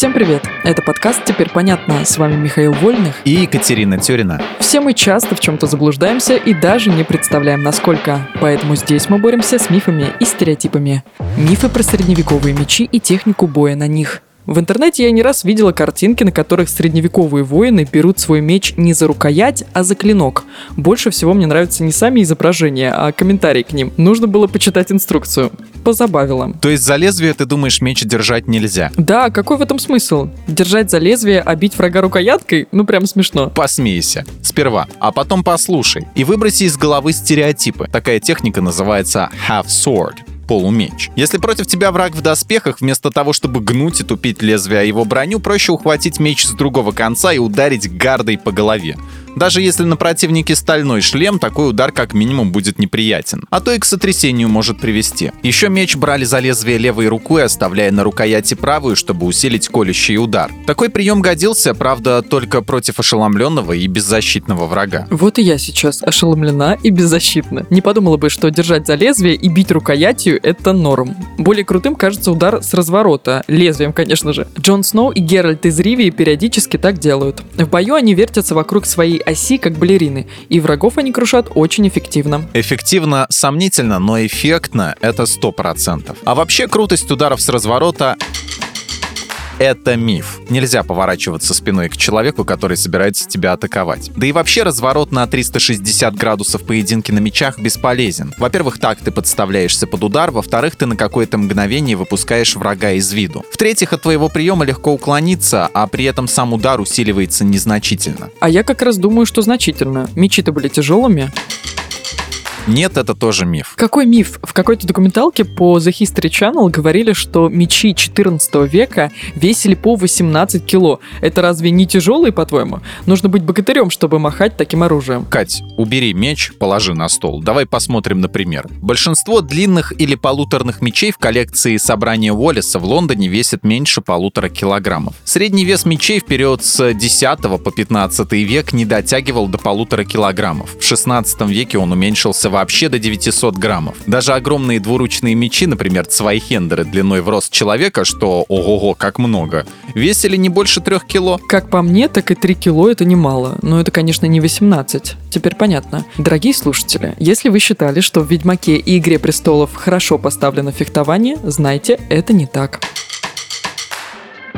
Всем привет! Это подкаст «Теперь понятно». С вами Михаил Вольных и Екатерина Тюрина. Все мы часто в чем-то заблуждаемся и даже не представляем, насколько. Поэтому здесь мы боремся с мифами и стереотипами. Мифы про средневековые мечи и технику боя на них – в интернете я не раз видела картинки, на которых средневековые воины берут свой меч не за рукоять, а за клинок. Больше всего мне нравятся не сами изображения, а комментарии к ним. Нужно было почитать инструкцию. Позабавило. То есть за лезвие ты думаешь меч держать нельзя? Да, какой в этом смысл? Держать за лезвие, а бить врага рукояткой? Ну прям смешно. Посмейся. Сперва, а потом послушай. И выброси из головы стереотипы. Такая техника называется half sword полумеч. Если против тебя враг в доспехах, вместо того, чтобы гнуть и тупить лезвие о его броню, проще ухватить меч с другого конца и ударить гардой по голове. Даже если на противнике стальной шлем, такой удар как минимум будет неприятен, а то и к сотрясению может привести. Еще меч брали за лезвие левой рукой, оставляя на рукояти правую, чтобы усилить колющий удар. Такой прием годился, правда, только против ошеломленного и беззащитного врага. Вот и я сейчас ошеломлена и беззащитна. Не подумала бы, что держать за лезвие и бить рукоятью — это норм. Более крутым кажется удар с разворота, лезвием, конечно же. Джон Сноу и Геральт из Ривии периодически так делают. В бою они вертятся вокруг своей оси, как балерины, и врагов они крушат очень эффективно. Эффективно сомнительно, но эффектно — это 100%. А вообще крутость ударов с разворота это миф. Нельзя поворачиваться спиной к человеку, который собирается тебя атаковать. Да и вообще разворот на 360 градусов поединки на мечах бесполезен. Во-первых, так ты подставляешься под удар, во-вторых, ты на какое-то мгновение выпускаешь врага из виду. В-третьих, от твоего приема легко уклониться, а при этом сам удар усиливается незначительно. А я как раз думаю, что значительно. Мечи-то были тяжелыми. Нет, это тоже миф. Какой миф? В какой-то документалке по The History Channel говорили, что мечи 14 века весили по 18 кило. Это разве не тяжелые, по-твоему? Нужно быть богатырем, чтобы махать таким оружием. Кать, убери меч, положи на стол. Давай посмотрим на пример. Большинство длинных или полуторных мечей в коллекции собрания Уоллеса в Лондоне весит меньше полутора килограммов. Средний вес мечей в период с 10 по 15 век не дотягивал до полутора килограммов. В 16 веке он уменьшился вообще до 900 граммов. Даже огромные двуручные мечи, например, цвайхендеры длиной в рост человека, что ого-го, как много, весили не больше трех кило. Как по мне, так и 3 кило это немало. Но это, конечно, не 18. Теперь понятно. Дорогие слушатели, если вы считали, что в «Ведьмаке» и «Игре престолов» хорошо поставлено фехтование, знайте, это не так.